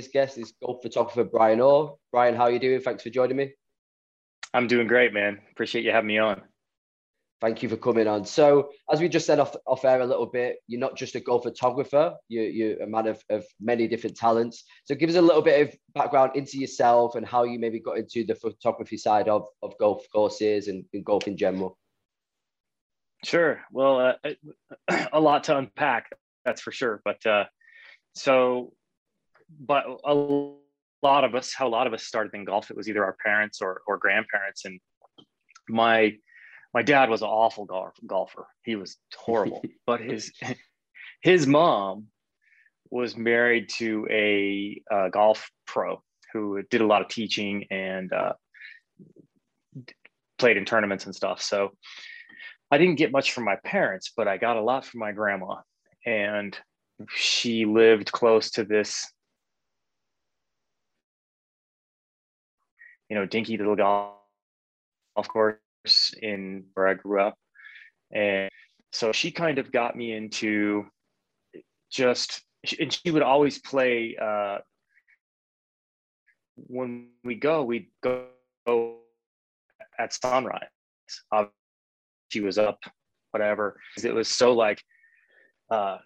Today's guest is golf photographer Brian Orr. Brian, how are you doing? Thanks for joining me. I'm doing great, man. Appreciate you having me on. Thank you for coming on. So, as we just said off, off air a little bit, you're not just a golf photographer, you're, you're a man of, of many different talents. So, give us a little bit of background into yourself and how you maybe got into the photography side of, of golf courses and, and golf in general. Sure. Well, uh, a lot to unpack, that's for sure. But uh, so, but a lot of us, how a lot of us started in golf, it was either our parents or, or grandparents. And my my dad was an awful golf, golfer. He was horrible, but his his mom was married to a uh, golf pro who did a lot of teaching and uh, played in tournaments and stuff. So I didn't get much from my parents, but I got a lot from my grandma. And she lived close to this, you know, dinky little golf course in where I grew up. And so she kind of got me into just, and she would always play. Uh, when we go, we'd go at sunrise. She was up, whatever. It was so like, uh,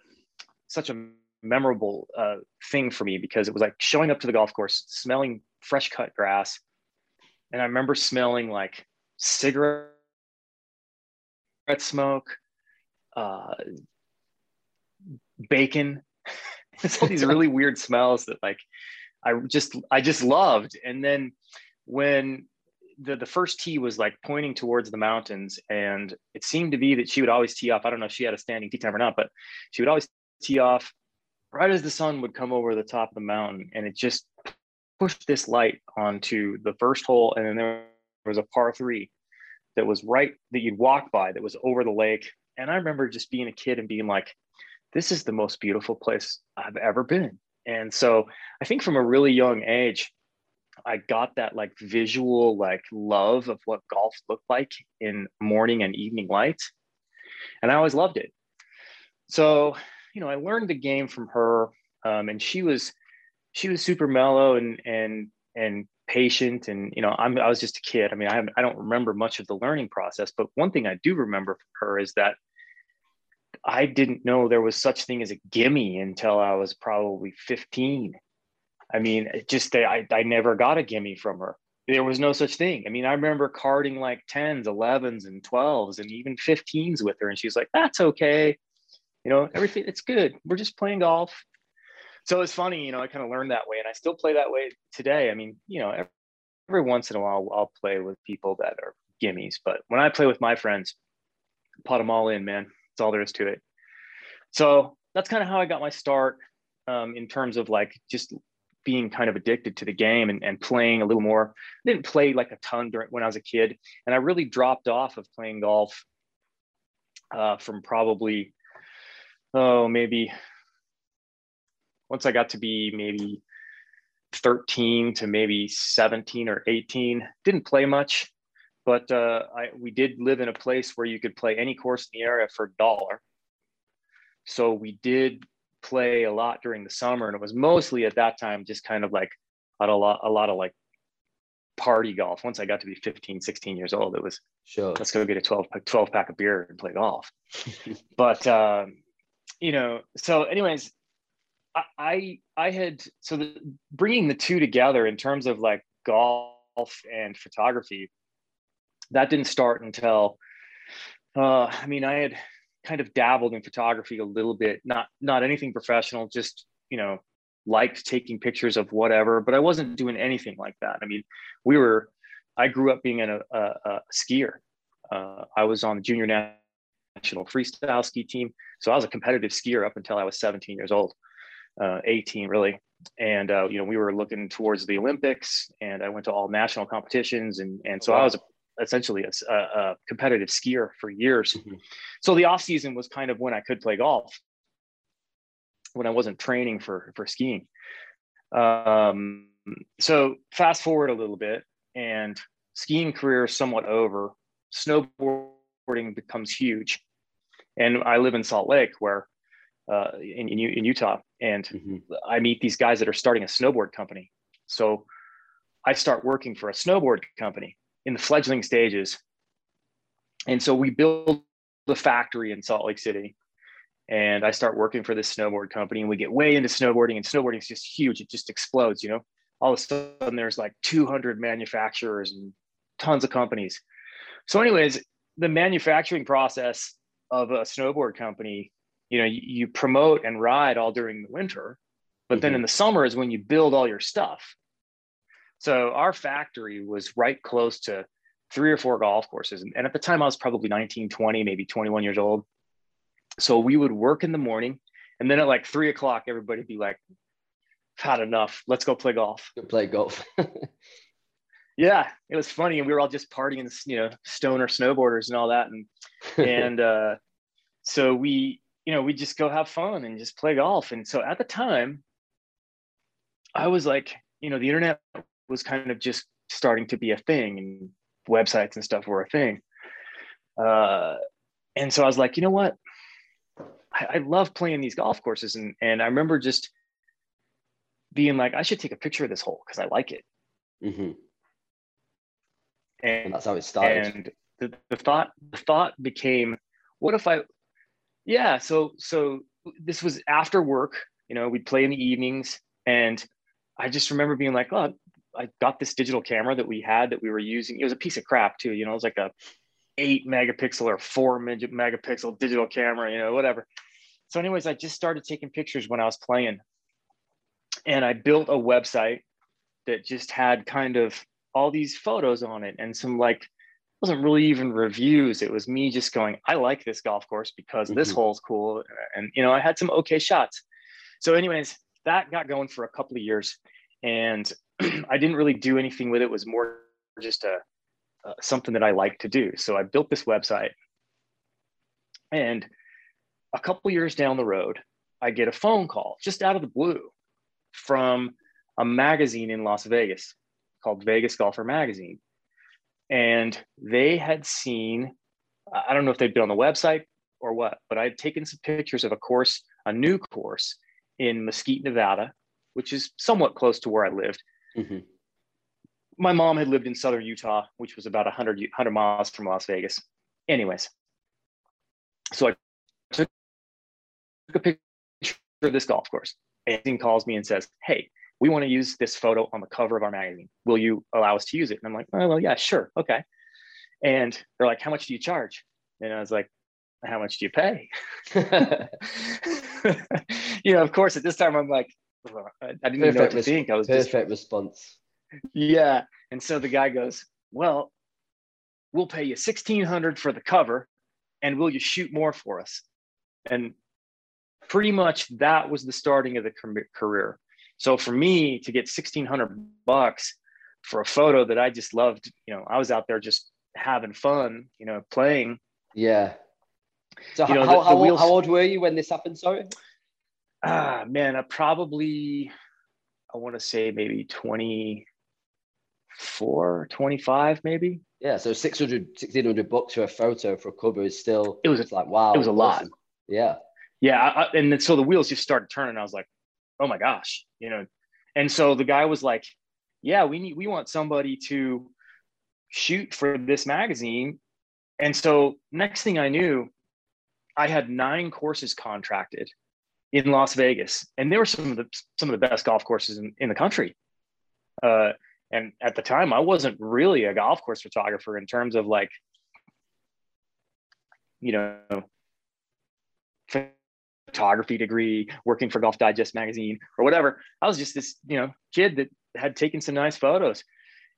such a memorable uh, thing for me because it was like showing up to the golf course, smelling fresh cut grass. And I remember smelling like cigarette smoke, uh, bacon. it's all these really weird smells that like I just I just loved. And then when the the first tee was like pointing towards the mountains, and it seemed to be that she would always tee off. I don't know if she had a standing tee time or not, but she would always tee off right as the sun would come over the top of the mountain, and it just pushed this light onto the first hole, and then there was a par three that was right that you'd walk by that was over the lake. And I remember just being a kid and being like, this is the most beautiful place I've ever been. And so I think from a really young age, I got that like visual like love of what golf looked like in morning and evening light. And I always loved it. So, you know, I learned the game from her. Um, and she was she was super mellow and and and patient and you know I'm, i was just a kid. I mean I, I don't remember much of the learning process but one thing i do remember from her is that i didn't know there was such thing as a gimme until i was probably 15 i mean just I, I never got a gimme from her. There was no such thing. I mean i remember carding like 10s 11s and 12s and even 15s with her and she's like that's okay. You know everything it's good. We're just playing golf so it's funny, you know, I kind of learned that way and I still play that way today. I mean, you know, every, every once in a while I'll play with people that are gimmies, but when I play with my friends, pot them all in, man. That's all there is to it. So that's kind of how I got my start um, in terms of like just being kind of addicted to the game and, and playing a little more. I didn't play like a ton during when I was a kid, and I really dropped off of playing golf uh, from probably oh maybe once I got to be maybe 13 to maybe 17 or 18, didn't play much, but uh, I, we did live in a place where you could play any course in the area for a dollar. So we did play a lot during the summer, and it was mostly at that time just kind of like a lot, a lot of like party golf. Once I got to be 15, 16 years old, it was sure. Let's go get a 12, 12 pack of beer and play golf. but um, you know, so anyways, I I had so the, bringing the two together in terms of like golf and photography, that didn't start until uh, I mean I had kind of dabbled in photography a little bit, not not anything professional, just you know liked taking pictures of whatever, but I wasn't doing anything like that. I mean, we were I grew up being a, a, a skier. Uh, I was on the junior national freestyle ski team, so I was a competitive skier up until I was 17 years old uh, 18 really. And, uh, you know, we were looking towards the Olympics and I went to all national competitions. And, and so wow. I was essentially a, a, competitive skier for years. Mm-hmm. So the off season was kind of when I could play golf when I wasn't training for, for skiing. Um, so fast forward a little bit and skiing career is somewhat over. Snowboarding becomes huge. And I live in Salt Lake where uh, in, in, in Utah, and Mhm. I meet these guys that are starting a snowboard company. So I start working for a snowboard company in the fledgling stages. And so we build the factory in Salt Lake City. And I start working for this snowboard company and we get way into snowboarding and snowboarding is just huge. It just explodes, you know. All of a sudden there's like 200 manufacturers and tons of companies. So anyways, the manufacturing process of a snowboard company, you know, you, you promote and ride all during the winter, but then Mhm. in the summer is when you build all your stuff. So our factory was right close to three or four golf courses. And and at the time I was probably 19, 20, maybe 21 years old. So we would work in the morning and then at like three o'clock, everybody would be like, had enough. Let's go play golf. Go play golf. Yeah, it was funny. And we were all just partying, you know, stoner snowboarders and all that. And and uh, so we you know we just go have fun and just play golf. And so at the time i was like you know the internet was kind of just starting to be a thing and websites and stuff were a thing. Uh, and so i was like you know what? I, I love playing these golf courses. And and i remember just being like i should take a picture of this hole because i like it. Hmm and And that's how it started. and the, the thought the thought became what if i yeah so so this was after work you know we'd play in the evenings and i just remember being like oh i got this digital camera that we had that we were using. It was a piece of crap too you know it was like a eight megapixel or four megapixel digital camera you know whatever. So anyways i just started taking pictures when i was playing and i built a website that just had kind of all these photos on it and some like wasn't really even reviews. It was me just going, I like this golf course because this Mhm. hole's cool. And, you know, I had some okay shots. So, anyways, that got going for a couple of years. And I didn't really do anything with it. It was more just a, uh, something that I like to do. So I built this website. And a couple years down the road, I get a phone call just out of the blue from a magazine in Las Vegas called Vegas Golfer Magazine and they had seen i don't know if they'd been on the website or what but i had taken some pictures of a course a new course in mesquite nevada which is somewhat close to where i lived. Hmm my mom had lived in southern utah which was about 100, 100 miles from las vegas. Anyways so i took a picture of this golf course. And he calls me and says hey we want to use this photo on the cover of our magazine. Will you allow us to use it? And I'm like, oh, well, yeah, sure. Okay. And they're like, how much do you charge? And I was like, how much do you pay? you know, of course, at this time, I'm like, well, I I didn't even know what to Perfect think. I was just, Perfect response. yeah. And so the guy goes, well, we'll pay you 1600 for the cover and will you shoot more for us? And pretty much that was the starting of the career. So for me to get 1600 bucks for a photo that I just loved, you know, I was out there just having fun, you know, playing. Yeah. So You know, how, the- the wheels- how old were you when this happened? Sorry. Ah, man, I probably, I want to say maybe 24, 25, maybe. Yeah. So 600, 1600 bucks for a photo for a cover is still, It was- like, wow. it was a lot. Yeah. yeah I- and then so the wheels just started turning i was like oh my gosh you know? And so the guy was like yeah we need we want somebody to shoot for this magazine. And so next thing i knew i had nine courses contracted in las vegas and they were some of the some of the best golf courses in, in the country. Uh, and at the time i wasn't really a golf course photographer in terms of like you know photography degree, working for Golf Digest magazine or whatever. I was just this, you know, kid that had taken some nice photos.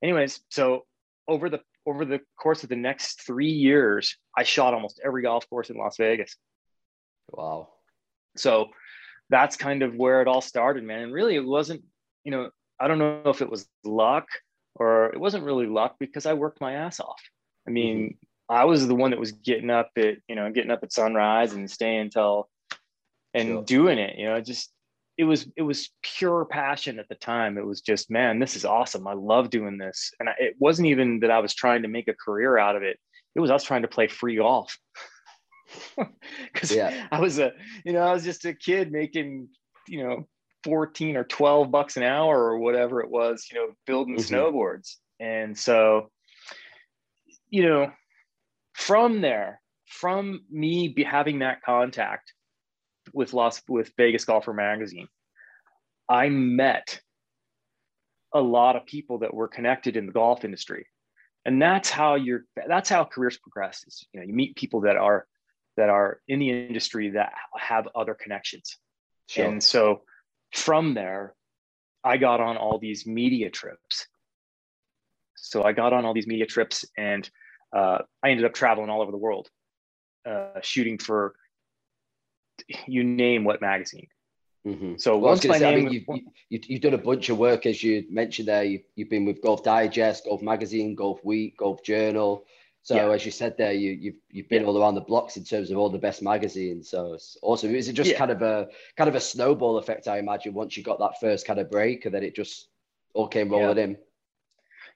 Anyways, so over the over the course of the next three years, I shot almost every golf course in Las Vegas. Wow. So that's kind of where it all started, man. And really, it wasn't, you know, I don't know if it was luck or it wasn't really luck because I worked my ass off. I mm-hmm. mean, I was the one that was getting up at, you know, getting up at sunrise and staying till and Sure. doing it, you know, just it was it was pure passion at the time. It was just, man, this is awesome. I love doing this. And I, it wasn't even that I was trying to make a career out of it. It was us trying to play free golf. because yeah. I was a, you know, I was just a kid making, you know, 14 or 12 bucks an hour or whatever it was, you know, building mm-hmm. snowboards. And so, you know, from there, from me be having that contact with Las with Vegas Golfer magazine, I met a lot of people that were connected in the golf industry. And that's how you're that's how careers progress. Is, you know, you meet people that are that are in the industry that have other connections. Sure. And so from there, I got on all these media trips. So I got on all these media trips and uh, I ended up traveling all over the world, uh, shooting for you name what magazine. Mm-hmm. So well, once my say, name, I mean, you've, you, you've done a bunch of work, as you mentioned there. You, you've been with Golf Digest, Golf Magazine, Golf Week, Golf Journal. So yeah. as you said there, you you've you've been yeah. all around the blocks in terms of all the best magazines. So it's awesome. Is it just yeah. kind of a kind of a snowball effect? I imagine once you got that first kind of break, and then it just all came rolling in.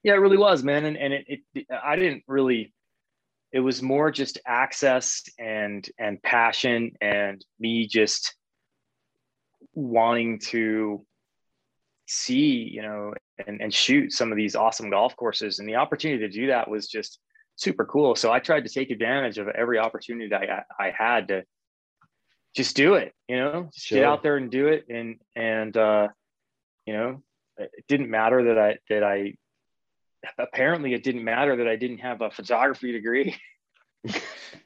Yeah, it really was, man. And and it, it I didn't really. It was more just access and and passion and me just wanting to see, you know, and, and shoot some of these awesome golf courses. And the opportunity to do that was just super cool. So I tried to take advantage of every opportunity that I, I had to just do it, you know, sure. get out there and do it. And, and, uh, you know, it didn't matter that I, that I, apparently it didn't matter that I didn't have a photography degree.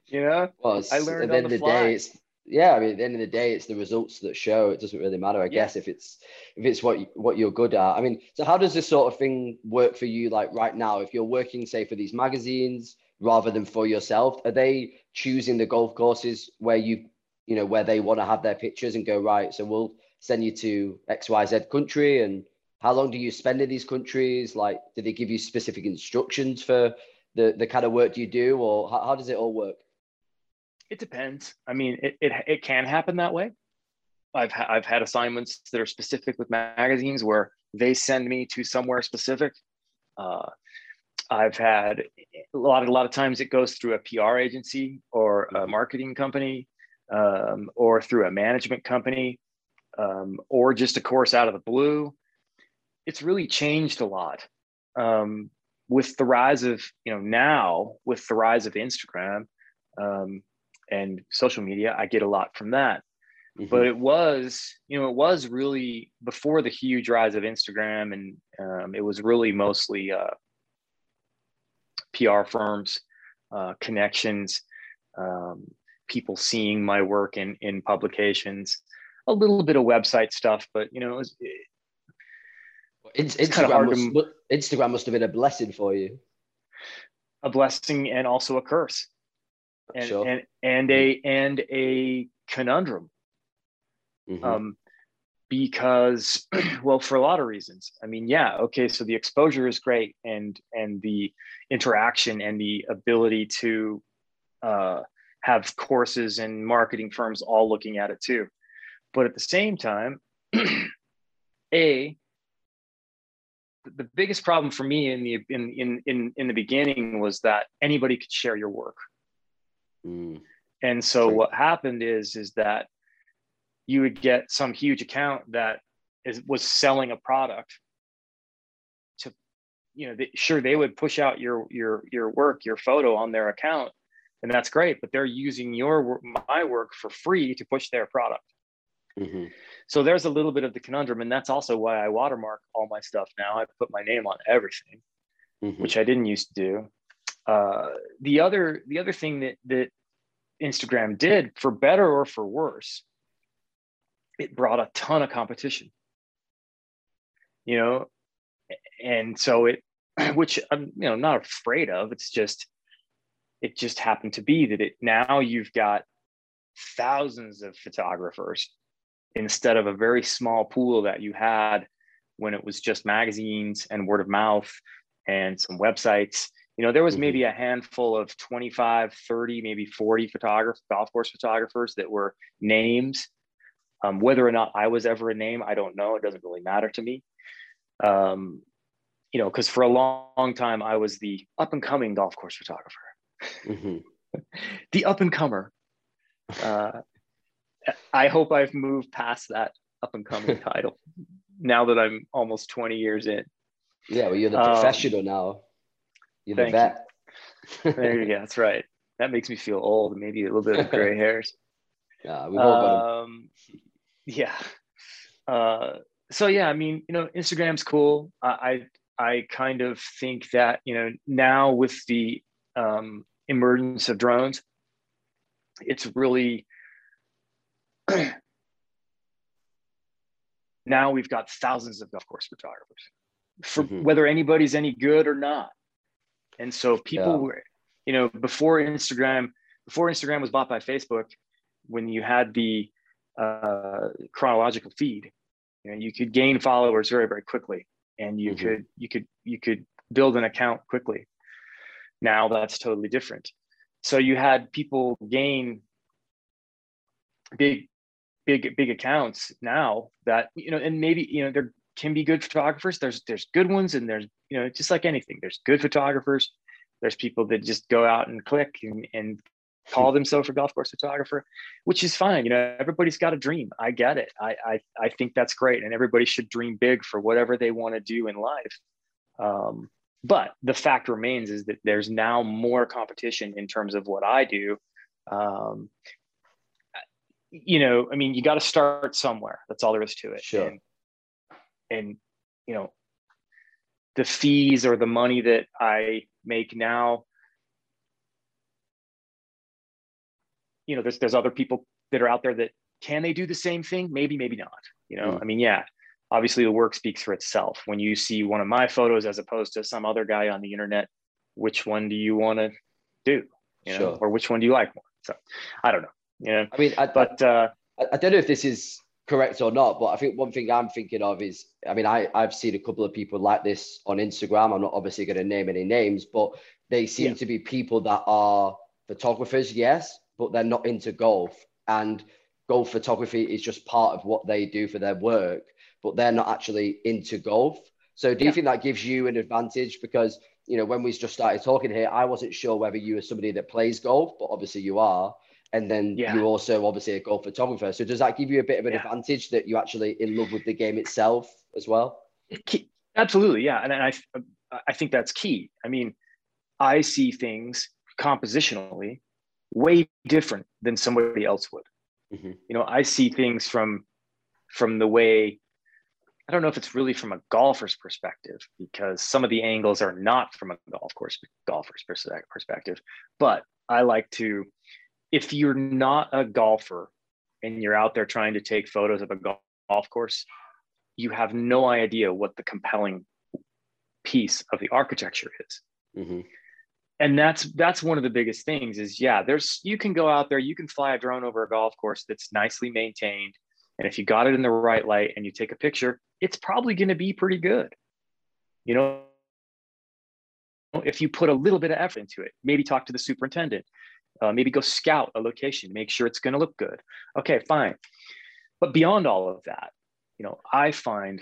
you know, well, I learned at the end the of the day, it's, yeah, I mean, at the end of the day, it's the results that show. It doesn't really matter, I yeah. guess, if it's if it's what what you're good at. I mean, so how does this sort of thing work for you? Like right now, if you're working, say, for these magazines rather than for yourself, are they choosing the golf courses where you you know where they want to have their pictures and go right? So we'll send you to X Y Z country, and how long do you spend in these countries? Like, do they give you specific instructions for the the kind of work you do, or how, how does it all work? It depends. I mean, it, it, it can happen that way. I've, ha- I've had assignments that are specific with magazines where they send me to somewhere specific. Uh, I've had a lot, a lot of times it goes through a PR agency or a mm-hmm. marketing company um, or through a management company um, or just a course out of the blue. It's really changed a lot. Um, with the rise of, you know, now with the rise of Instagram, um, and social media, I get a lot from that. Mm-hmm. But it was, you know, it was really before the huge rise of Instagram, and um, it was really mostly uh, PR firms, uh, connections, um, people seeing my work in in publications, a little bit of website stuff, but you know, it was, it's, it's Instagram, kind of must, to, Instagram must have been a blessing for you. A blessing and also a curse and sure. and and a and a conundrum. Mm-hmm. Um, because well for a lot of reasons i mean yeah okay so the exposure is great and and the interaction and the ability to uh, have courses and marketing firms all looking at it too but at the same time a the biggest problem for me in the in in in, in the beginning was that anybody could share your work. Mm. And so what happened is is that you would get some huge account that is was selling a product to you know they, sure they would push out your your your work your photo on their account and that's great but they're using your my work for free to push their product mm-hmm. so there's a little bit of the conundrum and that's also why i watermark all my stuff now i put my name on everything mm-hmm. which i didn't used to do uh, the other the other thing that that Instagram did, for better or for worse, it brought a ton of competition. You know, and so it, which I'm you know not afraid of. It's just it just happened to be that it now you've got thousands of photographers instead of a very small pool that you had when it was just magazines and word of mouth and some websites. You know there was mm-hmm. maybe a handful of 25 30 maybe 40 photographers golf course photographers that were names. Um, whether or not i was ever a name i don't know. It doesn't really matter to me. Um, you know because for a long, long, time i was the up and coming golf course photographer. Mm-hmm. the up and comer uh, I hope I've moved past that up and coming title now that I'm almost 20 years in. Yeah, well, you're the um, professional um, now. You're the vet. You. there you go. That's right. That makes me feel old. Maybe a little bit of gray hairs. Yeah, we've all got um, Yeah. Uh, so yeah, I mean, you know, Instagram's cool. I, I, I kind of think that you know now with the um, emergence of drones, it's really now we've got thousands of golf course photographers for mm-hmm. whether anybody's any good or not. And so people yeah. were, you know, before Instagram, before Instagram was bought by Facebook, when you had the uh, chronological feed, you know, you could gain followers very, very quickly, and you mm-hmm. could you could you could build an account quickly. Now that's totally different. So you had people gain big big big accounts now that you know and maybe you know there can be good photographers. There's there's good ones and there's you know just like anything there's good photographers. There's people that just go out and click and, and call themselves a golf course photographer which is fine. You know everybody's got a dream. I get it. I, I i think that's great and everybody should dream big for whatever they want to do in life. Um, but the fact remains is that there's now more competition in terms of what i do. Um, you know, I mean, you got to start somewhere. That's all there is to it. Sure. And, and, you know, the fees or the money that I make now, you know, there's there's other people that are out there that can they do the same thing? Maybe, maybe not. You know, mm. I mean, yeah, obviously the work speaks for itself. When you see one of my photos as opposed to some other guy on the internet, which one do you want to do? You know, sure. or which one do you like more? So I don't know. Yeah. I mean, I, but uh, I, I don't know if this is correct or not, but I think one thing I'm thinking of is, I mean, I, I've seen a couple of people like this on Instagram. I'm not obviously going to name any names, but they seem yeah. to be people that are photographers, yes, but they're not into golf. And golf photography is just part of what they do for their work, but they're not actually into golf. So do you yeah. think that gives you an advantage? Because, you know, when we just started talking here, I wasn't sure whether you were somebody that plays golf, but obviously you are and then yeah. you're also obviously a golf photographer. So does that give you a bit of an yeah. advantage that you're actually in love with the game itself as well? Absolutely, yeah, and I I think that's key. I mean, I see things compositionally way different than somebody else would. Mm-hmm. You know, I see things from from the way I don't know if it's really from a golfer's perspective because some of the angles are not from a golf course golfer's perspective, but I like to if you're not a golfer and you're out there trying to take photos of a golf course, you have no idea what the compelling piece of the architecture is. Mm-hmm. And that's that's one of the biggest things is yeah, there's you can go out there, you can fly a drone over a golf course that's nicely maintained. And if you got it in the right light and you take a picture, it's probably going to be pretty good. You know, if you put a little bit of effort into it, maybe talk to the superintendent, uh, maybe go scout a location, make sure it's going to look good. Okay, fine. But beyond all of that, you know, I find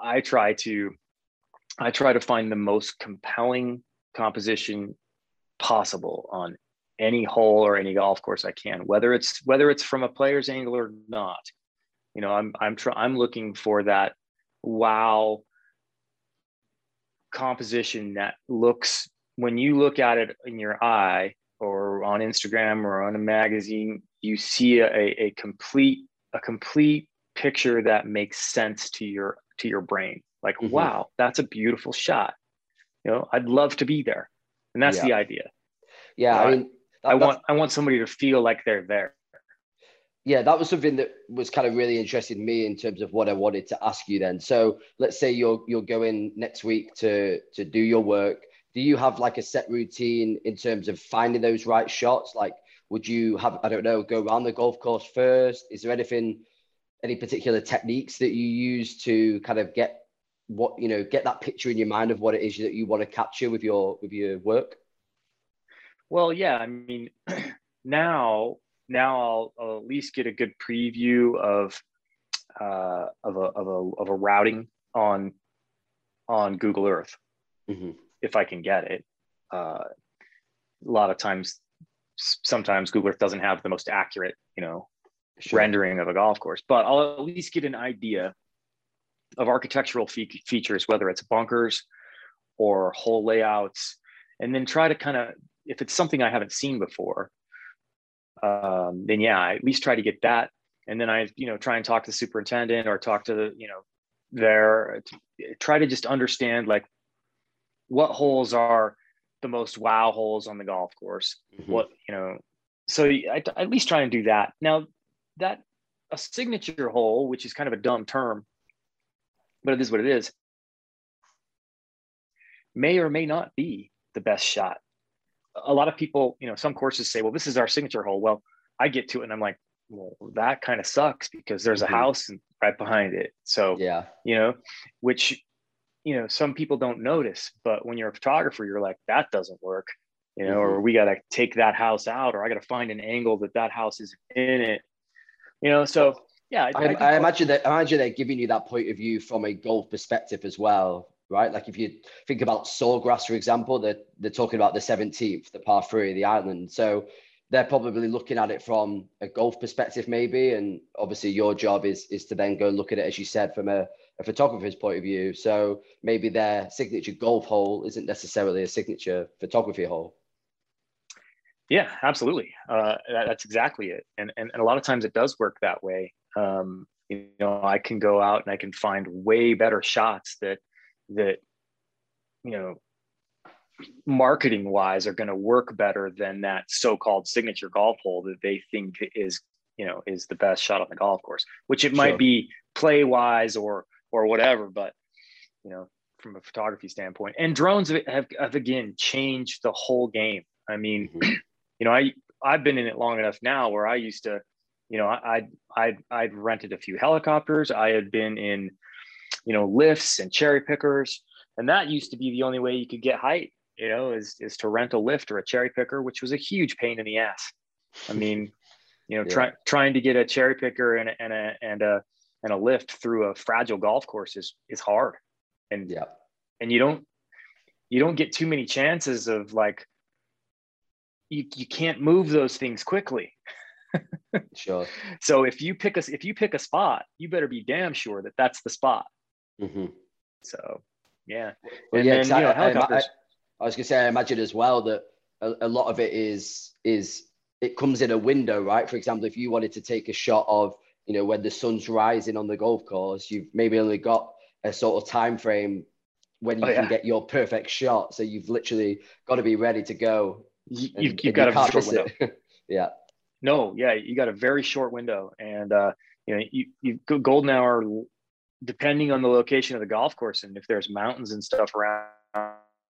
I try to I try to find the most compelling composition possible on any hole or any golf course I can, whether it's whether it's from a player's angle or not. You know, I'm I'm try, I'm looking for that wow composition that looks when you look at it in your eye or on Instagram or on a magazine, you see a, a complete a complete picture that makes sense to your to your brain. Like, mm-hmm. wow, that's a beautiful shot. You know, I'd love to be there, and that's yeah. the idea. Yeah, I mean, that, I want I want somebody to feel like they're there. Yeah, that was something that was kind of really interesting me in terms of what I wanted to ask you. Then, so let's say you're you're going next week to to do your work do you have like a set routine in terms of finding those right shots? Like, would you have, I don't know, go around the golf course first? Is there anything, any particular techniques that you use to kind of get what, you know, get that picture in your mind of what it is that you want to capture with your, with your work? Well, yeah, I mean, now, now I'll, I'll at least get a good preview of, uh, of a, of a, of a routing on, on Google Earth. Mm-hmm if I can get it. Uh, a lot of times sometimes Google Earth doesn't have the most accurate, you know, Sure. rendering of a golf course, but I'll at least get an idea of architectural fe- features, whether it's bunkers or hole layouts, and then try to kind of, if it's something I haven't seen before, um, then yeah, I at least try to get that. And then I, you know, try and talk to the superintendent or talk to the, you know, there, try to just understand like what holes are the most wow holes on the golf course. Mhm. What, you know, so I, I at least try and do that. Now, that a signature hole, which is kind of a dumb term, but it is what it is, may or may not be the best shot. A lot of people, you know, some courses say, well, this is our signature hole. Well, I get to it and I'm like, well, that kind of sucks because there's Mhm. a house right behind it. So, Yeah. you know, which, you know, some people don't notice, but when you're a photographer, you're like, that doesn't work, you know, or mm-hmm. we got to take that house out, or I got to find an angle that that house is in it, you know. So, yeah, I, do- I imagine that I imagine they're giving you that point of view from a golf perspective as well, right? Like if you think about Sawgrass, for example, they're, they're talking about the 17th, the par three of the island. So they're probably looking at it from a golf perspective, maybe. And obviously your job is is to then go look at it, as you said, from a, a photographer's point of view. So maybe their signature golf hole isn't necessarily a signature photography hole. Yeah, absolutely. Uh, that, that's exactly it. And, and and a lot of times it does work that way. Um, you know, I can go out and I can find way better shots that that you know marketing wise are going to work better than that so-called signature golf hole that they think is you know is the best shot on the golf course which it might Sure. be play wise or or whatever but you know from a photography standpoint and drones have, have, have again changed the whole game i mean Mhm. you know i i've been in it long enough now where i used to you know i i i'd, I'd rented a few helicopters i had been in you know lifts and cherry pickers and that used to be the only way you could get height you know is is to rent a lift or a cherry picker which was a huge pain in the ass i mean you know Yeah. try, trying to get a cherry picker and a, and a and a and a lift through a fragile golf course is is hard and Yeah. and you don't you don't get too many chances of like you, you can't move those things quickly Sure. so if you pick a if you pick a spot you better be damn sure that that's the spot hmm so yeah Well, and yeah, then 'cause you I- know I- I- I was gonna say, I imagine as well that a, a lot of it is is it comes in a window, right? For example, if you wanted to take a shot of, you know, when the sun's rising on the golf course, you've maybe only got a sort of time frame when you Oh, can yeah. get your perfect shot. So you've literally got to be ready to go. you, and- you've, you've got you a short window yeah. no yeah you got a very short window and uh you know you, you go golden hour depending on the location of the golf course and if there's mountains and stuff around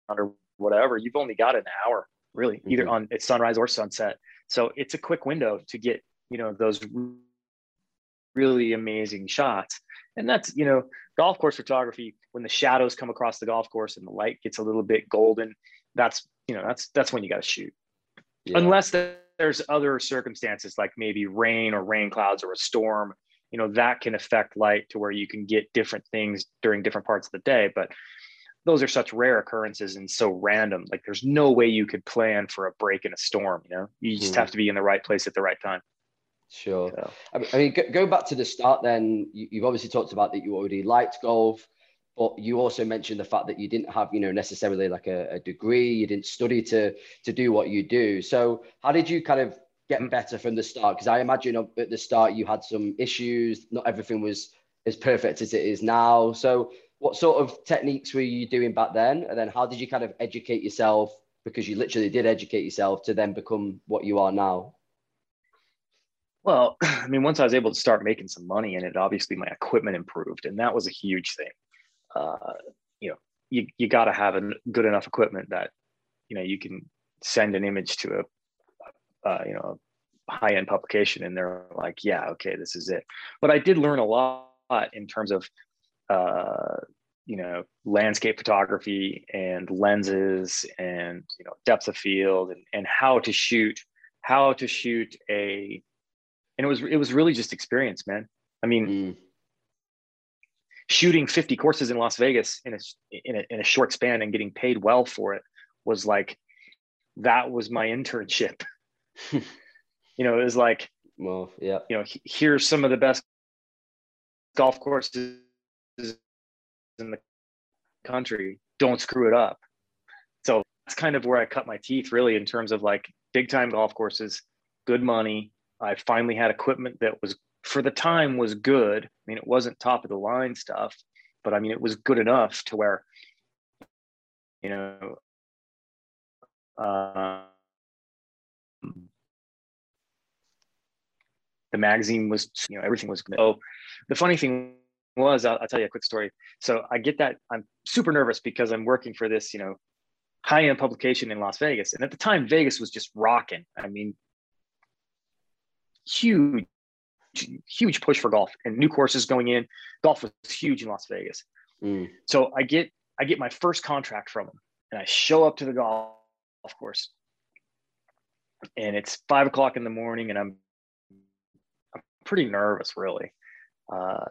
or whatever you've only got an hour really either Mhm. on it's sunrise or sunset so it's a quick window to get you know those really amazing shots. And that's you know golf course photography when the shadows come across the golf course and the light gets a little bit golden that's you know that's that's when you got to shoot. Yeah. unless there's other circumstances like maybe rain or rain clouds or a storm you know that can affect light to where you can get different things during different parts of the day. But those are such rare occurrences and so random. Like there's no way you could plan for a break in a storm you know? You just Mhm. have to be in the right place at the right time Sure. so I mean, I mean, go, go back to the start. Then you, you've obviously talked about that you already liked golf, but you also mentioned the fact that you didn't have, you know, necessarily like a, a degree. You didn't study to to do what you do. So how did you kind of get Mm. better from the start? Because I imagine at the start you had some issues. Not everything was as perfect as it is now. So what sort of techniques were you doing back then? And then how did you kind of educate yourself? Because you literally did educate yourself to then become what you are now. Well, I mean, once I was able to start making some money in it, obviously my equipment improved, and that was a huge thing. Uh, you know, you you got to have a good enough equipment that you know you can send an image to a uh, you know high end publication, and they're like, yeah, okay, this is it. But I did learn a lot in terms of uh, you know landscape photography and lenses and you know depth of field and, and how to shoot how to shoot a and it was it was really just experience man i mean Mm, shooting 50 courses in las vegas in a, in a in a short span and getting paid well for it was like that was my internship you know, it was like, well, yeah, you know, here's some of the best golf courses in the country. Don't screw it up. So that's kind of where I cut my teeth, really, in terms of like big time golf courses, good money. I finally had equipment that was, for the time, was good. I mean, it wasn't top of the line stuff, but I mean, it was good enough to where, you know, uh, the magazine was, you know, everything was good. Oh, the funny thing was, I'll, I'll, tell you a quick story. So I get that I'm super nervous because I'm working for this, you know, high end publication in Las Vegas. And at the time, Vegas was just rocking. I mean, huge, huge push for golf and new courses going in. Golf was huge in Las Vegas. Mm. So I get I get my first contract from him, and I show up to the golf course, and it's five o'clock in the morning, and I'm I'm pretty nervous, really. Uh,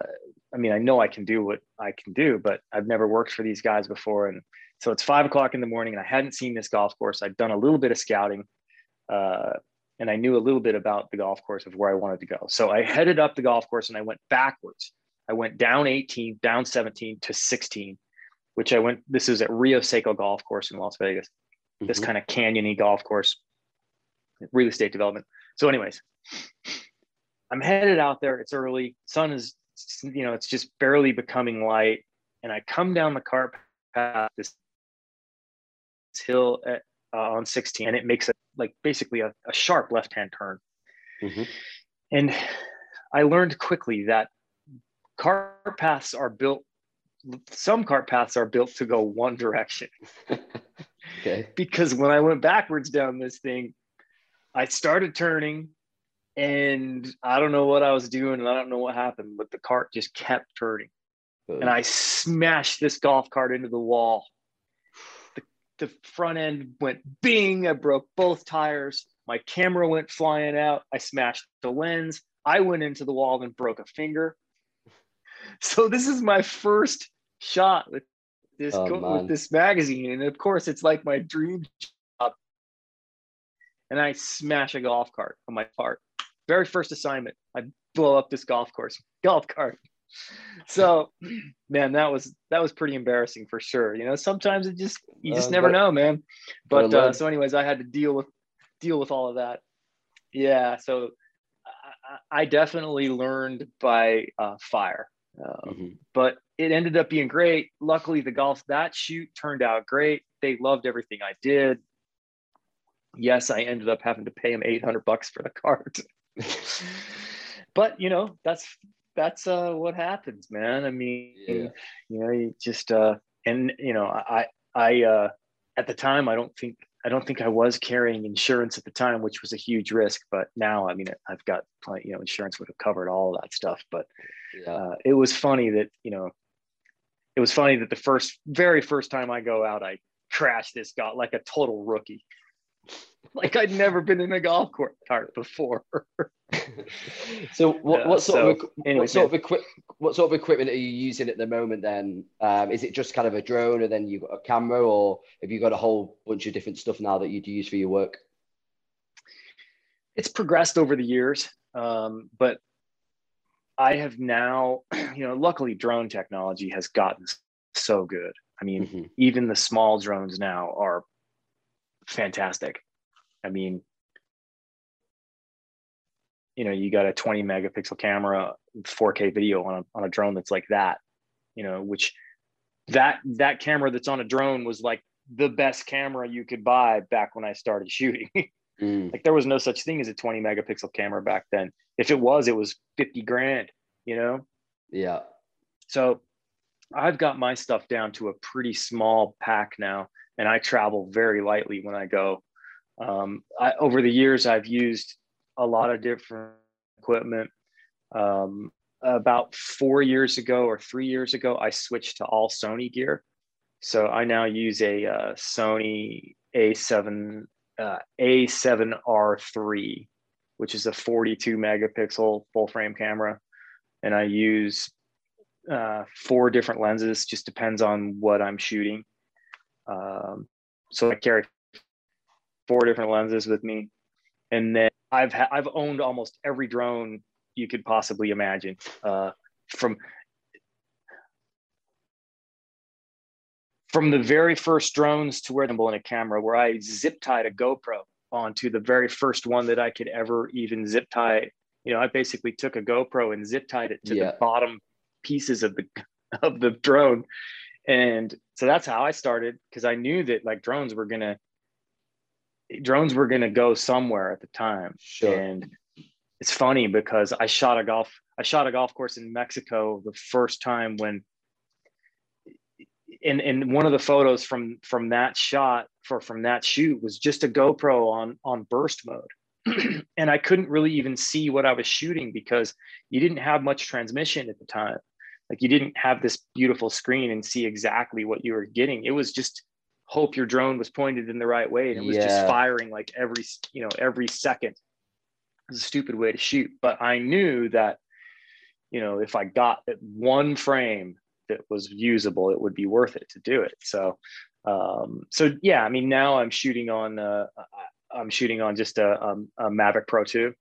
I mean, I know I can do what I can do, but I've never worked for these guys before, and so it's five o'clock in the morning, and I hadn't seen this golf course. I'd done a little bit of scouting, uh, and I knew a little bit about the golf course of where I wanted to go. So I headed up the golf course, and I went backwards. I went down 18, down 17 to 16, which I went. This is at Rio Secco Golf Course in Las Vegas. Mm-hmm. This kind of canyony golf course, real estate development. So, anyways, I'm headed out there. It's early. Sun is, you know, it's just barely becoming light. And I come down the cart path, this hill at, uh, on 16, and it makes it like basically a, a sharp left hand turn. Mm-hmm. And I learned quickly that cart paths are built some cart paths are built to go one direction. Okay. Because when i went backwards down this thing i started turning and i don't know what i was doing and i don't know what happened but the cart just kept turning. And i smashed this golf cart into the wall the, front end went bing i broke both tires. My camera went flying out. I smashed the lens. I went into the wall and broke a finger. So this is my first shot with this oh, with this magazine, and of course, it's like my dream job. And I smash a golf cart on my part. Very first assignment, I blow up this golf course. Golf cart. So, man, that was that was pretty embarrassing for sure. You know, sometimes it just you just uh, never but, know, man. But uh, so, anyways, I had to deal with deal with all of that. Yeah, so I, I definitely learned by uh, fire. Um, mm-hmm. But it ended up being great. Luckily, the golf that shoot turned out great. They loved everything I did. Yes, I ended up having to pay them 800 bucks for the cart. but you know, that's that's uh, what happens, man. I mean, yeah. you know, you just uh, and you know, I I uh, at the time I don't think I don't think I was carrying insurance at the time, which was a huge risk. But now, I mean, I've got plenty, you know, insurance would have covered all that stuff. But yeah. uh, it was funny that you know it was funny that the first very first time i go out i crashed this got like a total rookie like i'd never been in a golf cart before so what, what sort, so, of, anyways, what sort of equip, what sort of equipment are you using at the moment then um, is it just kind of a drone and then you've got a camera or have you got a whole bunch of different stuff now that you use for your work it's progressed over the years um, but I have now, you know, luckily drone technology has gotten so good. I mean, mm-hmm. even the small drones now are fantastic. I mean, you know, you got a 20 megapixel camera, 4K video on a, on a drone that's like that, you know, which that that camera that's on a drone was like the best camera you could buy back when I started shooting. Mm. Like there was no such thing as a 20 megapixel camera back then. If it was, it was 50 grand, you know? Yeah. So I've got my stuff down to a pretty small pack now, and I travel very lightly when I go. Um, I, over the years, I've used a lot of different equipment. Um, about four years ago or three years ago, I switched to all Sony gear. So I now use a uh, Sony A7 uh, A7R3, which is a 42 megapixel full frame camera. And I use uh, four different lenses, just depends on what I'm shooting. Um, so I carry four different lenses with me. and then I've ha- I've owned almost every drone you could possibly imagine, uh, from from the very first drones to where in a camera, where I zip tied a GoPro onto the very first one that I could ever even zip tie. You know, I basically took a GoPro and zip tied it to yeah. the bottom pieces of the of the drone, and so that's how I started because I knew that like drones were gonna drones were gonna go somewhere at the time. Sure. And it's funny because I shot a golf I shot a golf course in Mexico the first time when in in one of the photos from from that shot for from that shoot was just a GoPro on on burst mode. and I couldn't really even see what I was shooting because you didn't have much transmission at the time. Like you didn't have this beautiful screen and see exactly what you were getting. It was just hope your drone was pointed in the right way and it was yeah. just firing like every you know every second. It was a stupid way to shoot, but I knew that you know if I got one frame that was usable, it would be worth it to do it. So, um, so yeah, I mean, now I'm shooting on, uh, I'm shooting on just a, um, a Mavic Pro 2.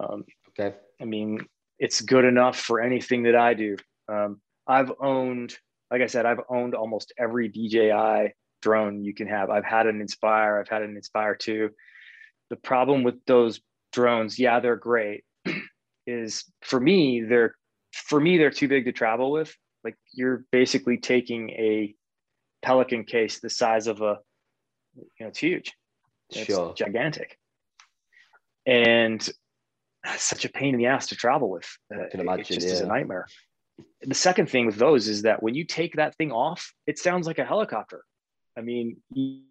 Um, okay. I mean, it's good enough for anything that I do. Um, I've owned, like I said, I've owned almost every DJI drone you can have. I've had an Inspire, I've had an Inspire 2. The problem with those drones, yeah, they're great, is for me, they're for me, they're too big to travel with like you're basically taking a pelican case the size of a you know it's huge it's sure. gigantic and such a pain in the ass to travel with uh, can imagine, it just yeah. is a nightmare the second thing with those is that when you take that thing off it sounds like a helicopter i mean you,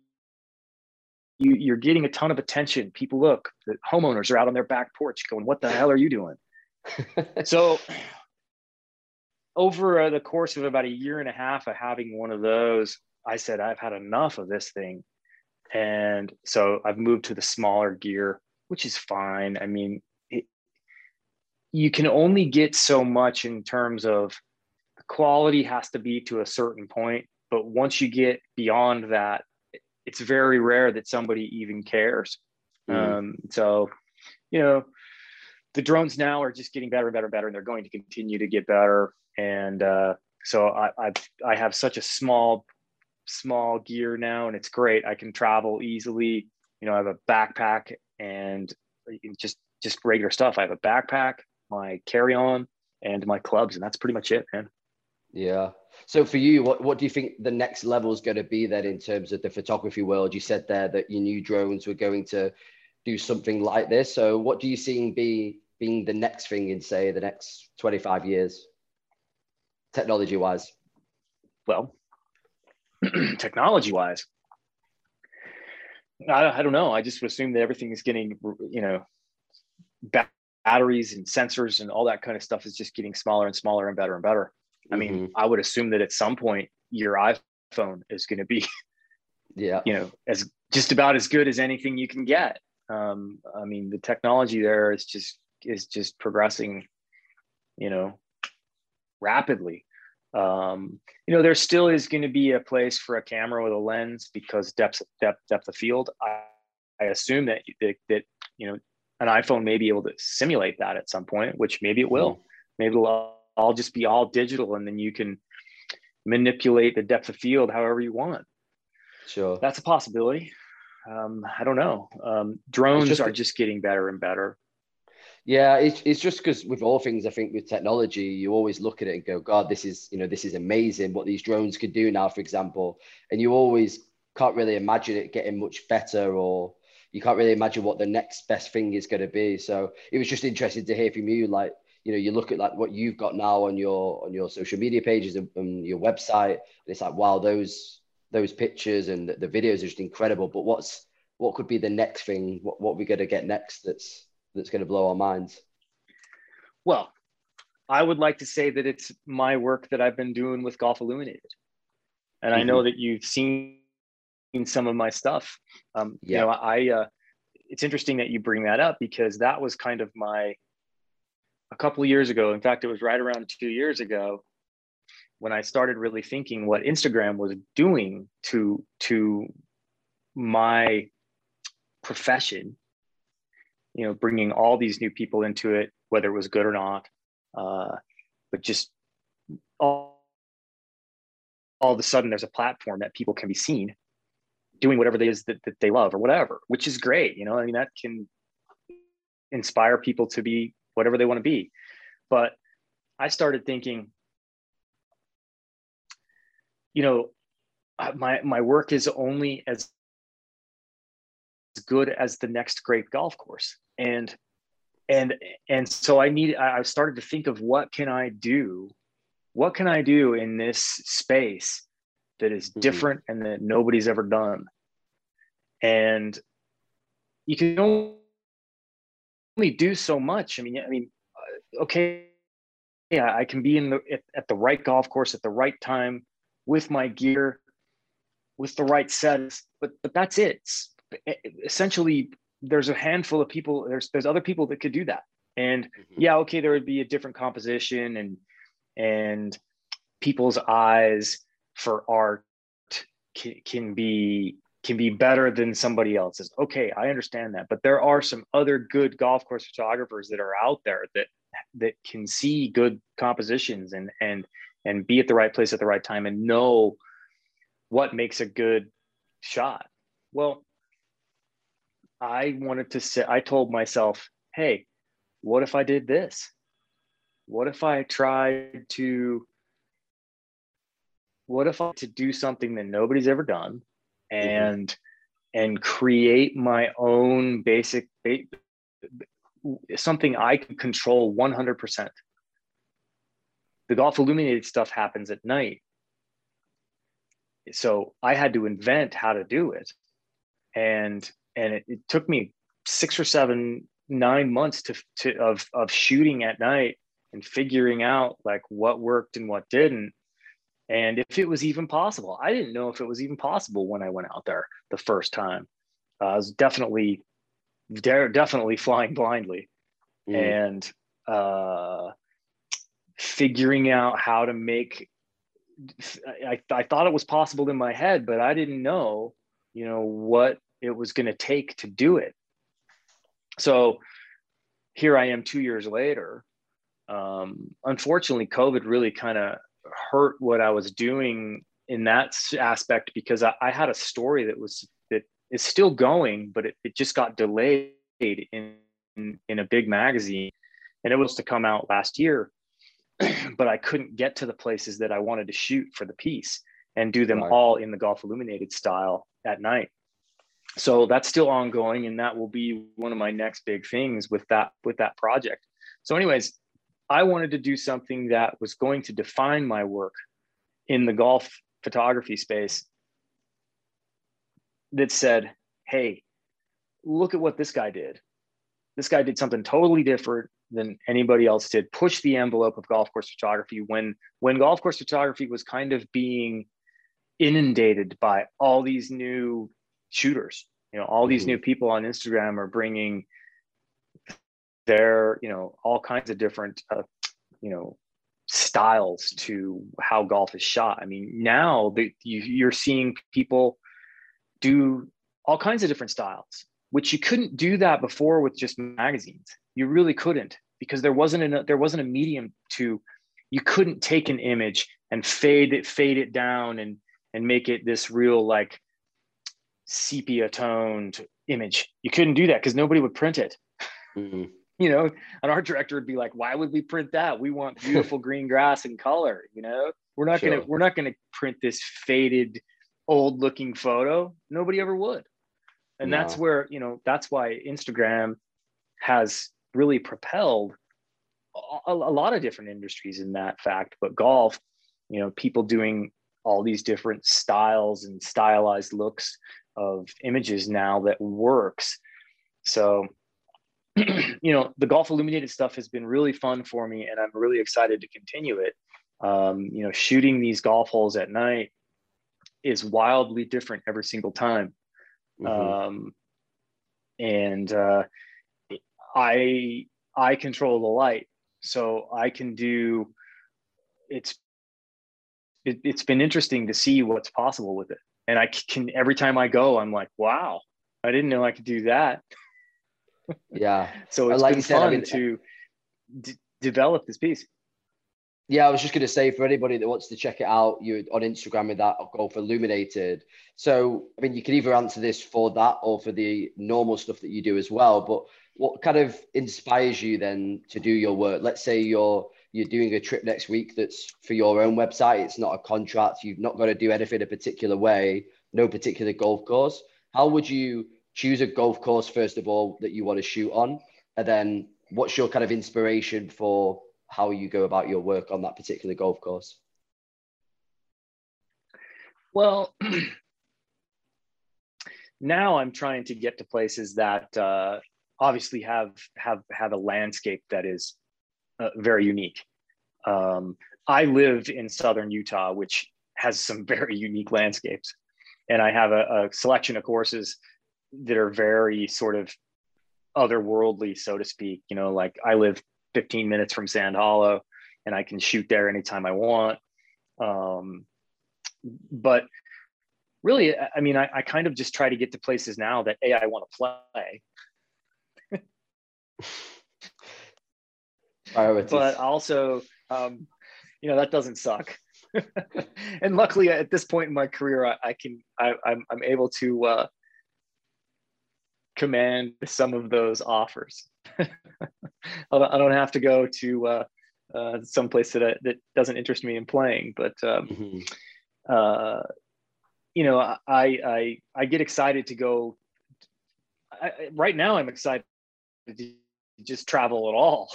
you're getting a ton of attention people look the homeowners are out on their back porch going what the hell are you doing so over uh, the course of about a year and a half of having one of those, I said, I've had enough of this thing. And so I've moved to the smaller gear, which is fine. I mean, it, you can only get so much in terms of the quality has to be to a certain point. But once you get beyond that, it's very rare that somebody even cares. Mm. Um, so, you know, the drones now are just getting better and better and better, and they're going to continue to get better and uh, so I, I I have such a small small gear now, and it's great. I can travel easily. You know, I have a backpack and just just regular stuff. I have a backpack, my carry on, and my clubs, and that's pretty much it, man. Yeah. So for you, what, what do you think the next level is going to be then in terms of the photography world? You said there that you knew drones were going to do something like this. So what do you see be being the next thing in say the next 25 years? technology wise? Well, technology wise, I, I, don't know. I just would assume that everything is getting, you know, batteries and sensors and all that kind of stuff is just getting smaller and smaller and better and better. I mean, mm-hmm. I would assume that at some point your iPhone is going to be, yeah, you know, as just about as good as anything you can get. Um, I mean, the technology there is just is just progressing, you know, rapidly. Um, you know, there still is going to be a place for a camera with a lens because depth depth depth of field. I, I assume that, that that you know an iPhone may be able to simulate that at some point, which maybe it will. Mm-hmm. Maybe it'll all just be all digital, and then you can manipulate the depth of field however you want. Sure, that's a possibility. Um, I don't know. Um, drones just, are just getting better and better. Yeah, it's, it's just because with all things, I think with technology, you always look at it and go, God, this is, you know, this is amazing what these drones could do now, for example. And you always can't really imagine it getting much better or you can't really imagine what the next best thing is going to be. So it was just interesting to hear from you, like, you know, you look at like what you've got now on your on your social media pages and, your website, and it's like, wow, those those pictures and the, the videos are just incredible. But what's what could be the next thing? What what we going to get next? That's that's going to blow our minds? Well, I would like to say that it's my work that I've been doing with Golf Illuminated. And mm-hmm. I know mm-hmm. that you've seen some of my stuff. Um, yeah. You know, I, uh, it's interesting that you bring that up because that was kind of my, a couple of years ago. In fact, it was right around two years ago when I started really thinking what Instagram was doing to, to my profession you know, bringing all these new people into it, whether it was good or not. Uh, but just all, all of a sudden, there's a platform that people can be seen doing whatever it is that, that they love or whatever, which is great. You know, I mean, that can inspire people to be whatever they want to be. But I started thinking, you know, my my work is only as good as the next great golf course and and and so i need i started to think of what can i do what can i do in this space that is mm-hmm. different and that nobody's ever done and you can only do so much. I mean i mean uh, okay yeah i can be in the at, at the right golf course at the right time with my gear with the right sets but but that's it. Essentially there's a handful of people there's there's other people that could do that. And mm-hmm. yeah okay there would be a different composition and and people's eyes for art can, can be can be better than somebody else's. Okay i understand that but there are some other good golf course photographers that are out there that that can see good compositions and and and be at the right place at the right time and know what makes a good shot. Well I wanted to say, I told myself, hey, what if I did this? What if I tried to, what if I to do something that nobody's ever done and, mm-hmm. and create my own basic, something I can control 100%. The golf illuminated stuff happens at night. So I had to invent how to do it. And and it, it took me six or seven nine months to, to of of shooting at night and figuring out like what worked and what didn't and if it was even possible i didn't know if it was even possible when i went out there the first time uh, i was definitely definitely flying blindly mm. and uh, figuring out how to make I, I thought it was possible in my head but i didn't know you know what it was going to take to do it. So here I am two years later. Um, unfortunately, COVID really kind of hurt what I was doing in that aspect because I, I, had a story that was that is still going, but it, it just got delayed in, in, in a big magazine, and it was to come out last year, but I couldn't get to the places that I wanted to shoot for the piece and do them right. all in the golf illuminated style at night so that's still ongoing and that will be one of my next big things with that with that project so anyways i wanted to do something that was going to define my work in the golf photography space that said hey look at what this guy did this guy did something totally different than anybody else did push the envelope of golf course photography when when golf course photography was kind of being inundated by all these new shooters you know all mm-hmm. these new people on instagram are bringing their you know all kinds of different uh, you know styles to how golf is shot i mean now the, you, you're seeing people do all kinds of different styles which you couldn't do that before with just magazines you really couldn't because there wasn't a there wasn't a medium to you couldn't take an image and fade it fade it down and and make it this real like sepia toned image. You couldn't do that because nobody would print it. Mm-hmm. You know, an art director would be like, "Why would we print that? We want beautiful green grass and color." You know, we're not sure. gonna we're not gonna print this faded, old looking photo. Nobody ever would, and no. that's where you know that's why Instagram has really propelled a, a lot of different industries in that fact. But golf, you know, people doing all these different styles and stylized looks of images now that works. So, you know, the golf illuminated stuff has been really fun for me, and I'm really excited to continue it. Um, you know, shooting these golf holes at night is wildly different every single time. Mm-hmm. Um, and uh, I I control the light, so I can do. It's it, it's been interesting to see what's possible with it and I can every time I go, I'm like, wow, I didn't know I could do that. Yeah. so it's like been you said, I fun mean- to d- develop this piece. Yeah, I was just going to say for anybody that wants to check it out, you're on Instagram with that Golf Illuminated. So, I mean, you can either answer this for that or for the normal stuff that you do as well. But what kind of inspires you then to do your work? Let's say you're you're doing a trip next week that's for your own website. It's not a contract. You've not got to do anything a particular way, no particular golf course. How would you choose a golf course first of all that you want to shoot on, and then what's your kind of inspiration for how you go about your work on that particular golf course? Well, now I'm trying to get to places that uh, obviously have have have a landscape that is uh, very unique. Um, I live in southern Utah, which has some very unique landscapes, and I have a, a selection of courses that are very sort of otherworldly, so to speak. You know, like I live 15 minutes from Sand Hollow, and I can shoot there anytime I want. Um, but really, I- mean, I, I kind of just try to get to places now that a I want to play, but also, um, you know, that doesn't suck. and luckily, at this point in my career, I, I can I, I'm I'm able to uh, command some of those offers. I, don't, have to go to uh, uh, someplace that I, that doesn't interest me in playing, but um, Mhm. uh, you know, I, I, I get excited to go. I- right now, I'm excited to just travel at all.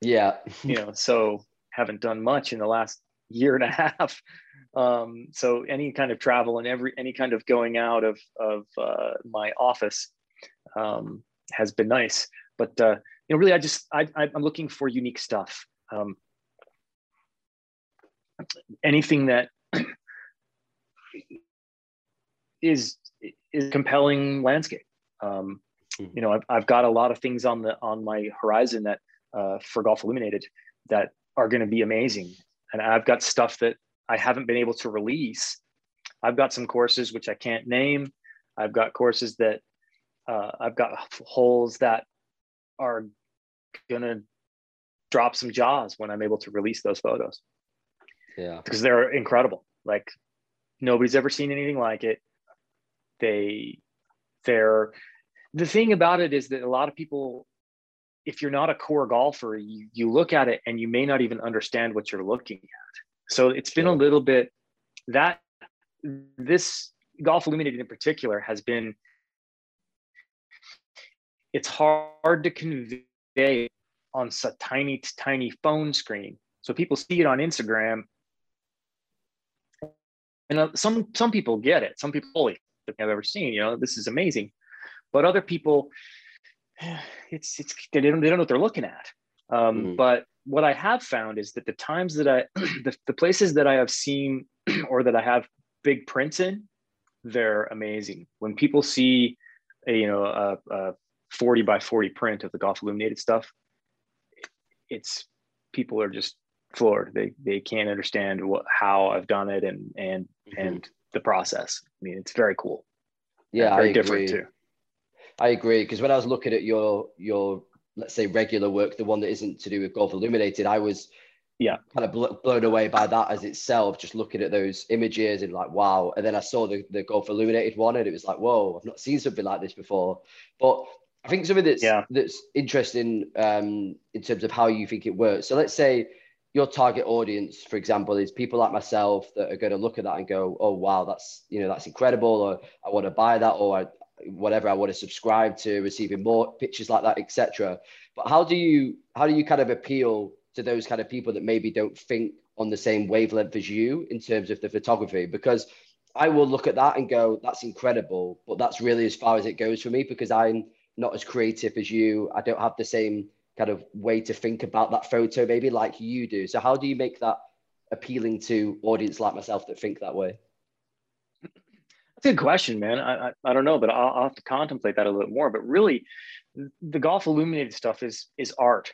Yeah. You know, so haven't done much in the last year and a half. Um, so any kind of travel and every any kind of going out of of uh, my office um, has been nice. But uh, you know, really, I just I, I'm looking for unique stuff. Um, anything that is is compelling landscape. Um, Mhm. you know, I've, I've got a lot of things on the on my horizon that uh, for Golf Illuminated that are going to be amazing, and I've got stuff that I haven't been able to release. I've got some courses which I can't name. I've got courses that uh, I've got holes that are going to drop some jaws when I'm able to release those photos Yeah. because they're incredible. Like nobody's ever seen anything like it. They, they're the thing about it is that a lot of people, if you're not a core golfer, you you look at it and you may not even understand what you're looking at. So it's been a little bit that this golf illuminated in particular has been it's hard to convey on a tiny tiny phone screen. So people see it on instagram. And uh, some some people get it. Some people holy i've ever seen you know this is amazing. But other people it's it's they don't, they don't know what they're looking at. Um, Mhm. but what i have found is that the times that i the, the places that i have seen or that i have big prints in they're amazing. When people see a you know a, a 40 by 40 print of the golf illuminated stuff it's people are just floored they they can't understand what how i've done it and and Mhm. and the process i mean it's very cool Yeah. very I different agree. too I agree because when I was looking at your your let's say regular work, the one that isn't to do with golf illuminated, I was Yeah. kind of bl- blown away by that as itself. Just looking at those images and like wow, and then I saw the the golf illuminated one and it was like whoa, I've not seen something like this before. But I think something that's Yeah. that's interesting um, in terms of how you think it works. So let's say your target audience, for example, is people like myself that are going to look at that and go, "Oh wow, that's you know that's incredible," or "I want to buy that," or I, whatever I want to subscribe to, receiving more pictures like that, etc. But how do you how do you kind of appeal to those kind of people that maybe don't think on the same wavelength as you in terms of the photography? Because I will look at that and go, "That's incredible," but that's really as far as it goes for me because I'm not as creative as you. I don't have the same kind of way to think about that photo, maybe like you do. So how do you make that appealing to audience like myself that think that way? That's a good question, man. I, I, I don't know, but I'll, I'll have to contemplate that a little more. But really, the golf illuminated stuff is is art,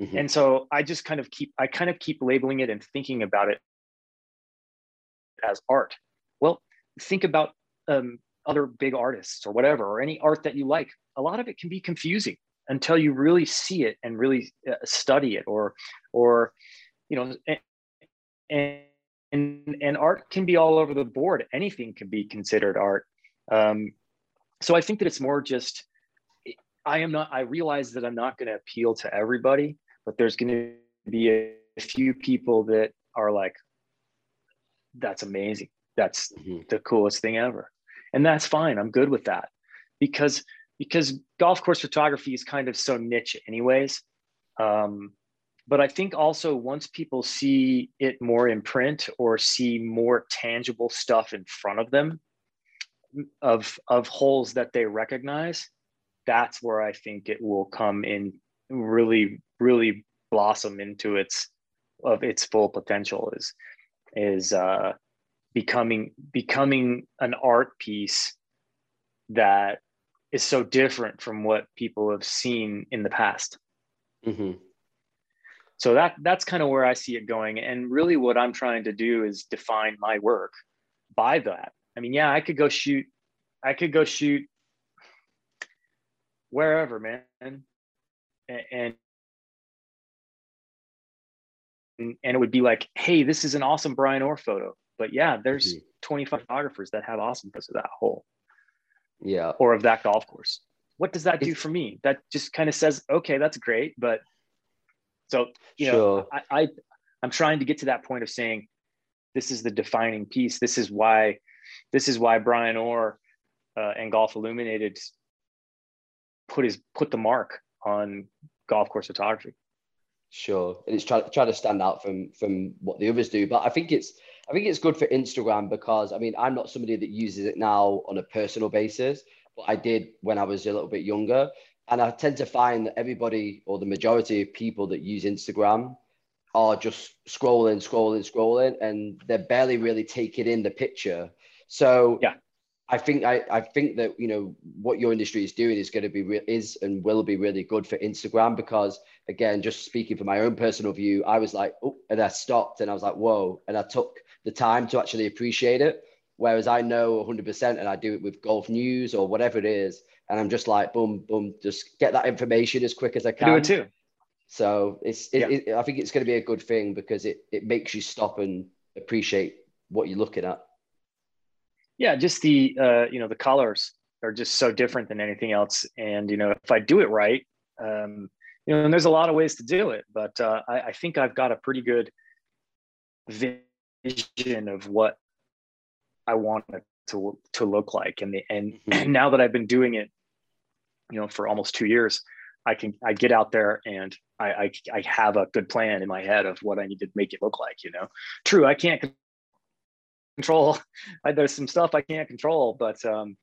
Mhm. and so I just kind of keep I kind of keep labeling it and thinking about it as art. Well, think about um, other big artists or whatever, or any art that you like. A lot of it can be confusing. until you really see it and really uh, study it or or you know and and and art can be all over the board anything can be considered art um, so i think that it's more just i am not i realize that i'm not going to appeal to everybody but there's going to be a, a few people that are like that's amazing that's mm-hmm. the coolest thing ever and that's fine. I'm good with that. Because because golf course photography is kind of so niche anyways. Um, but i think also once people see it more in print or see more tangible stuff in front of them of of holes that they recognize that's where i think it will come in really really blossom into its of its full potential is is uh becoming becoming an art piece that is so different from what people have seen in the past. Mm-hmm. So that that's kind of where I see it going, and really, what I'm trying to do is define my work by that. I mean, yeah, I could go shoot, I could go shoot wherever, man, and and and it would be like, hey, this is an awesome Brian Orr photo. But yeah, there's mm-hmm. 25 photographers that have awesome photos of that hole. Yeah. Or of that golf course. What does that do for me? That just kind of says okay that's great but so you sure. know I, I i'm trying to get to that point of saying this is the defining piece. This is why this is why brian orr uh, and golf illuminated put his put the mark on golf course photography. Sure. And it's trying try to stand out from from what the others do. But i think it's I think it's good for Instagram because I mean I'm not somebody that uses it now on a personal basis, but I did when I was a little bit younger. And I tend to find that everybody or the majority of people that use Instagram are just scrolling, scrolling, scrolling, and they're barely really taking in the picture. So yeah, I think I, I think that you know what your industry is doing is going to be re- is and will be really good for Instagram because again, just speaking from my own personal view, I was like, oh, and I stopped and I was like, whoa, and I took the time to actually appreciate it. Whereas I know 100% and I do it with golf news or whatever it is. And I'm just like, boom, boom, just get that information as quick as I can. I do it too. So it's, it, yeah. it, I think it's going to be a good thing because it, it makes you stop and appreciate what you're looking at. Yeah, just the, uh, you know, the colors are just so different than anything else. And, you know, if I do it right, um, you know, and there's a lot of ways to do it, but uh, I, I think I've got a pretty good vision of what I want it to to look like. And the and, mm-hmm. now that I've been doing it, you know, for almost two years, I can I get out there and I, I I have a good plan in my head of what I need to make it look like. You know, true, I can't control. There's some stuff I can't control, but um,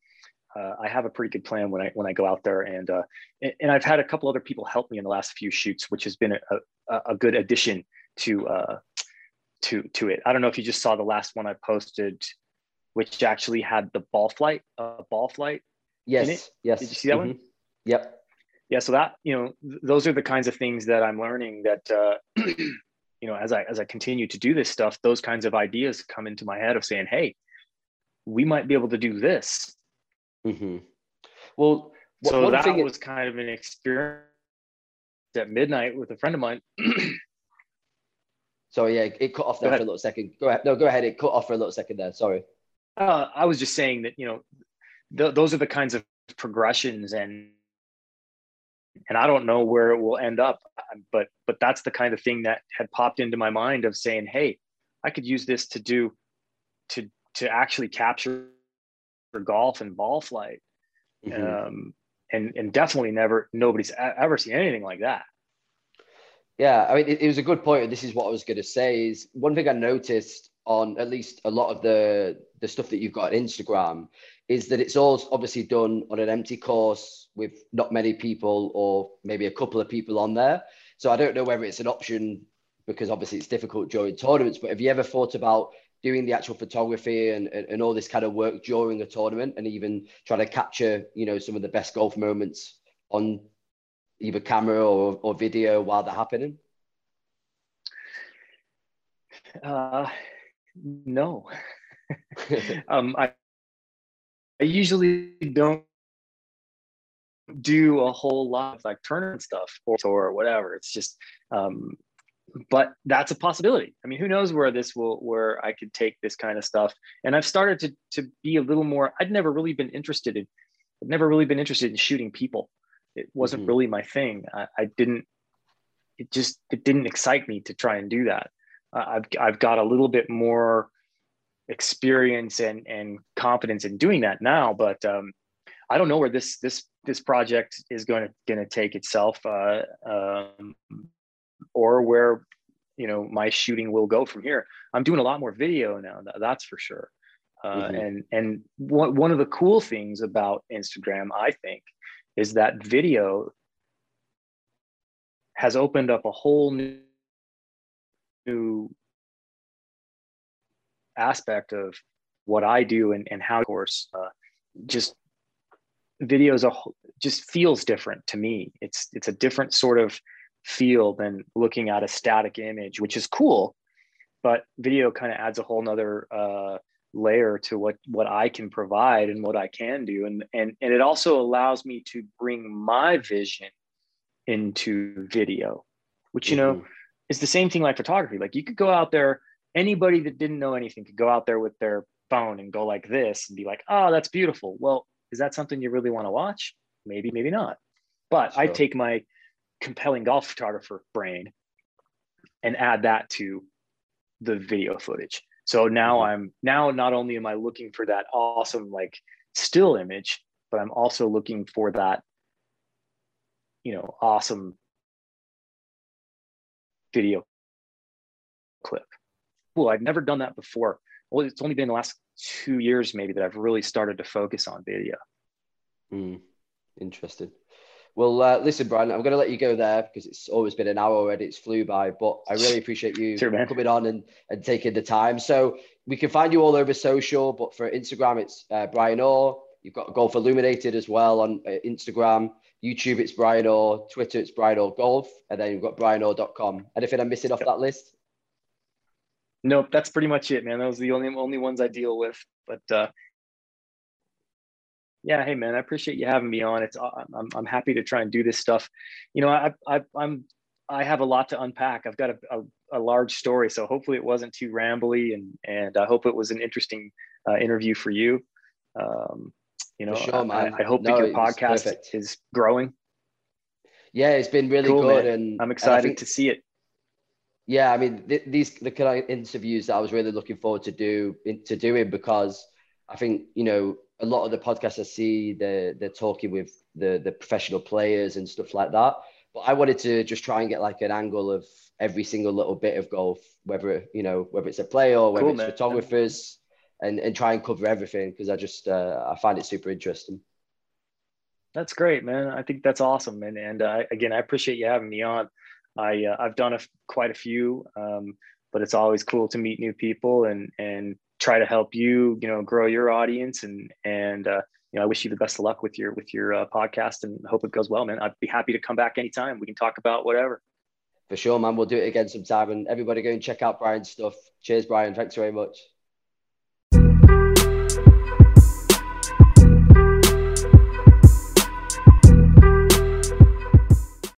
uh, I have a pretty good plan when I when I go out there, and, uh, and, and I've had a couple other people help me in the last few shoots, which has been a, a, a good addition to uh, to to it. I don't know if you just saw the last one I posted, which actually had the ball flight, uh, ball flight. Yes. Yes. Did you see that mm-hmm. one? Yep. Yeah. So that you know, th- those are the kinds of things that I'm learning. That uh, you know, as I as I continue to do this stuff, those kinds of ideas come into my head of saying, "Hey, we might be able to do this." Mm-hmm. Well, so that was kind of an experience at midnight with a friend of mine. Sorry, yeah, it cut off there for a little second. Go ahead. No, go ahead. It cut off for a little second there. Sorry. Uh, I was just saying that you know, th- those are the kinds of progressions, and and I don't know where it will end up, but but that's the kind of thing that had popped into my mind of saying, hey, I could use this to do, to to actually capture for golf and ball flight, mm-hmm. um, and and definitely never nobody's ever seen anything like that. Yeah, I mean, it, it was a good point. And this is what I was going to say is one thing I noticed on at least a lot of the the stuff that you've got on Instagram is that it's all obviously done on an empty course with not many people or maybe a couple of people on there. So I don't know whether it's an option because obviously it's difficult during tournaments. But have you ever thought about doing the actual photography and, and, and all this kind of work during a tournament and even trying to capture, you know, some of the best golf moments on either camera or, or video while they're happening? Uh, no. um, I, I usually don't do a whole lot of like tournament stuff or, or whatever. It's just, um, but that's a possibility. I mean, who knows where this will, where I could take this kind of stuff. And I've started to to be a little more. I'd never really been interested in, I've never really been interested in shooting people. It wasn't mm-hmm. really my thing. I, I, didn't. It just it didn't excite me to try and do that. Uh, I've I've got a little bit more experience and and confidence in doing that now, but um, I don't know where this this this project is going to going to take itself, uh, um, or where you know my shooting will go from here. I'm doing a lot more video now. That's for sure. Uh, mm-hmm. And and one one of the cool things about Instagram, I think, is that video has opened up a whole new, new aspect of what I do and, and how, course, uh, just videos a, just feels different to me. It's it's a different sort of feel than looking at a static image, which is cool, but video kind of adds a whole nother uh, layer to what what I can provide and what I can do, and and and it also allows me to bring my vision into video, which you mm-hmm. know is the same thing like photography. Like you could go out there, anybody that didn't know anything could go out there with their phone and go like this and be like, oh, that's beautiful. Well, is that something you really want to watch? Maybe, maybe not. But sure. I take my compelling golf photographer brain and add that to the video footage. So now mm-hmm. I'm now not only am I looking for that awesome like still image, but I'm also looking for that, you know, awesome video clip. Cool. I've never done that before. Well, it's only been the last two years maybe that I've really started to focus on video. Mm, interesting. Well, uh, listen, Brian, I'm going to let you go there because it's always been an hour already. It's flew by, but I really appreciate you sure, coming on and, and taking the time. So we can find you all over social, but for Instagram, it's uh, Brian Orr. You've got Golf Illuminated as well on uh, Instagram. YouTube, it's Brian Orr. Twitter, it's Brian Orr Golf. And then you've got brianorr.com. Anything I'm missing off that list? Nope, that's pretty much it, man. Those are the only only ones I deal with. But uh, yeah, hey man, I appreciate you having me on. It's I'm I'm happy to try and do this stuff. You know, I, I I'm I have a lot to unpack. I've got a, a, a large story, so hopefully it wasn't too rambly, and and I hope it was an interesting uh, interview for you. Um, you know, sure, I, I, hope no, that your podcast is growing. Yeah, it's been really cool, good, man. and I'm excited and think, to see it yeah, I mean, th- these the kind of interviews that I was really looking forward to do to doing because I think you know a lot of the podcasts I see they're they're talking with the the professional players and stuff like that. But I wanted to just try and get like an angle of every single little bit of golf, whether you know whether it's a player or whether cool, it's man. photographers, and and try and cover everything because I just uh, I find it super interesting. That's great, man. I think that's awesome, and and uh, again, I appreciate you having me on. I uh, I've done a, quite a few, um, but it's always cool to meet new people and and try to help you you know grow your audience and and uh, you know I wish you the best of luck with your with your uh, podcast and hope it goes well, man. I'd be happy to come back anytime. We can talk about whatever. For sure, man. We'll do it again sometime. And everybody go and check out Brian's stuff. Cheers, Brian. Thanks very much.